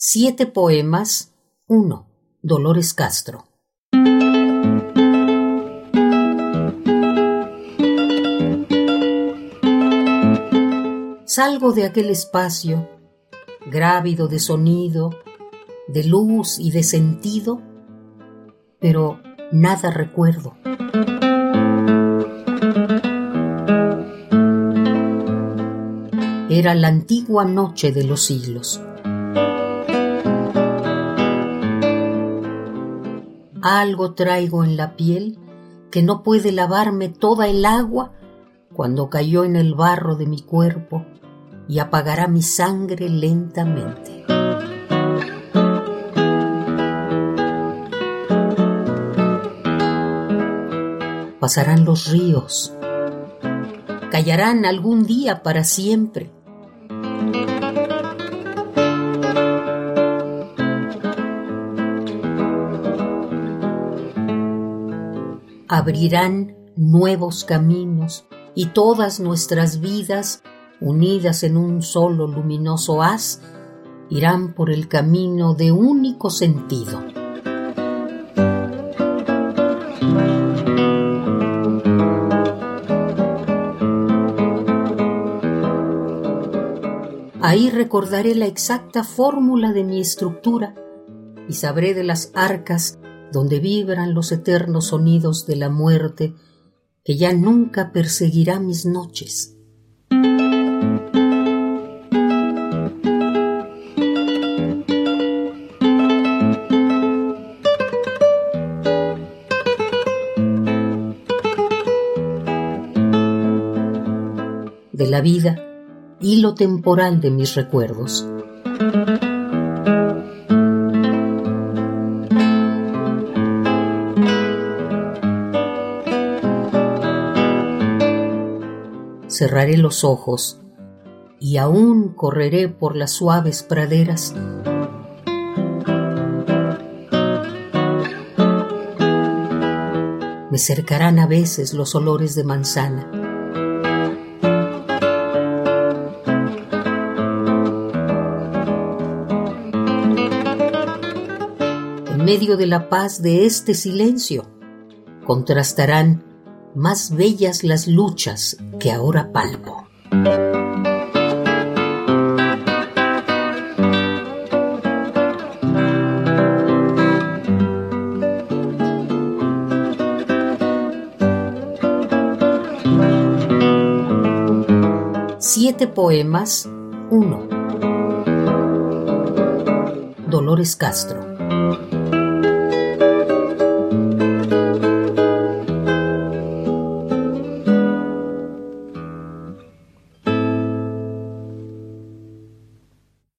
Siete poemas. 1. Dolores Castro. Salgo de aquel espacio, grávido de sonido, de luz y de sentido, pero nada recuerdo. Era la antigua noche de los siglos. Algo traigo en la piel que no puede lavarme toda el agua cuando cayó en el barro de mi cuerpo y apagará mi sangre lentamente. Pasarán los ríos, callarán algún día para siempre abrirán nuevos caminos y todas nuestras vidas, unidas en un solo luminoso haz, irán por el camino de único sentido. Ahí recordaré la exacta fórmula de mi estructura y sabré de las arcas donde vibran los eternos sonidos de la muerte que ya nunca perseguirá mis noches. de la vida, hilo temporal de mis recuerdos. Cerraré los ojos y aún correré por las suaves praderas. Me cercarán a veces los olores de manzana. En medio de la paz de este silencio, contrastarán más bellas las luchas que ahora palpo. Siete poemas, uno. Dolores Castro.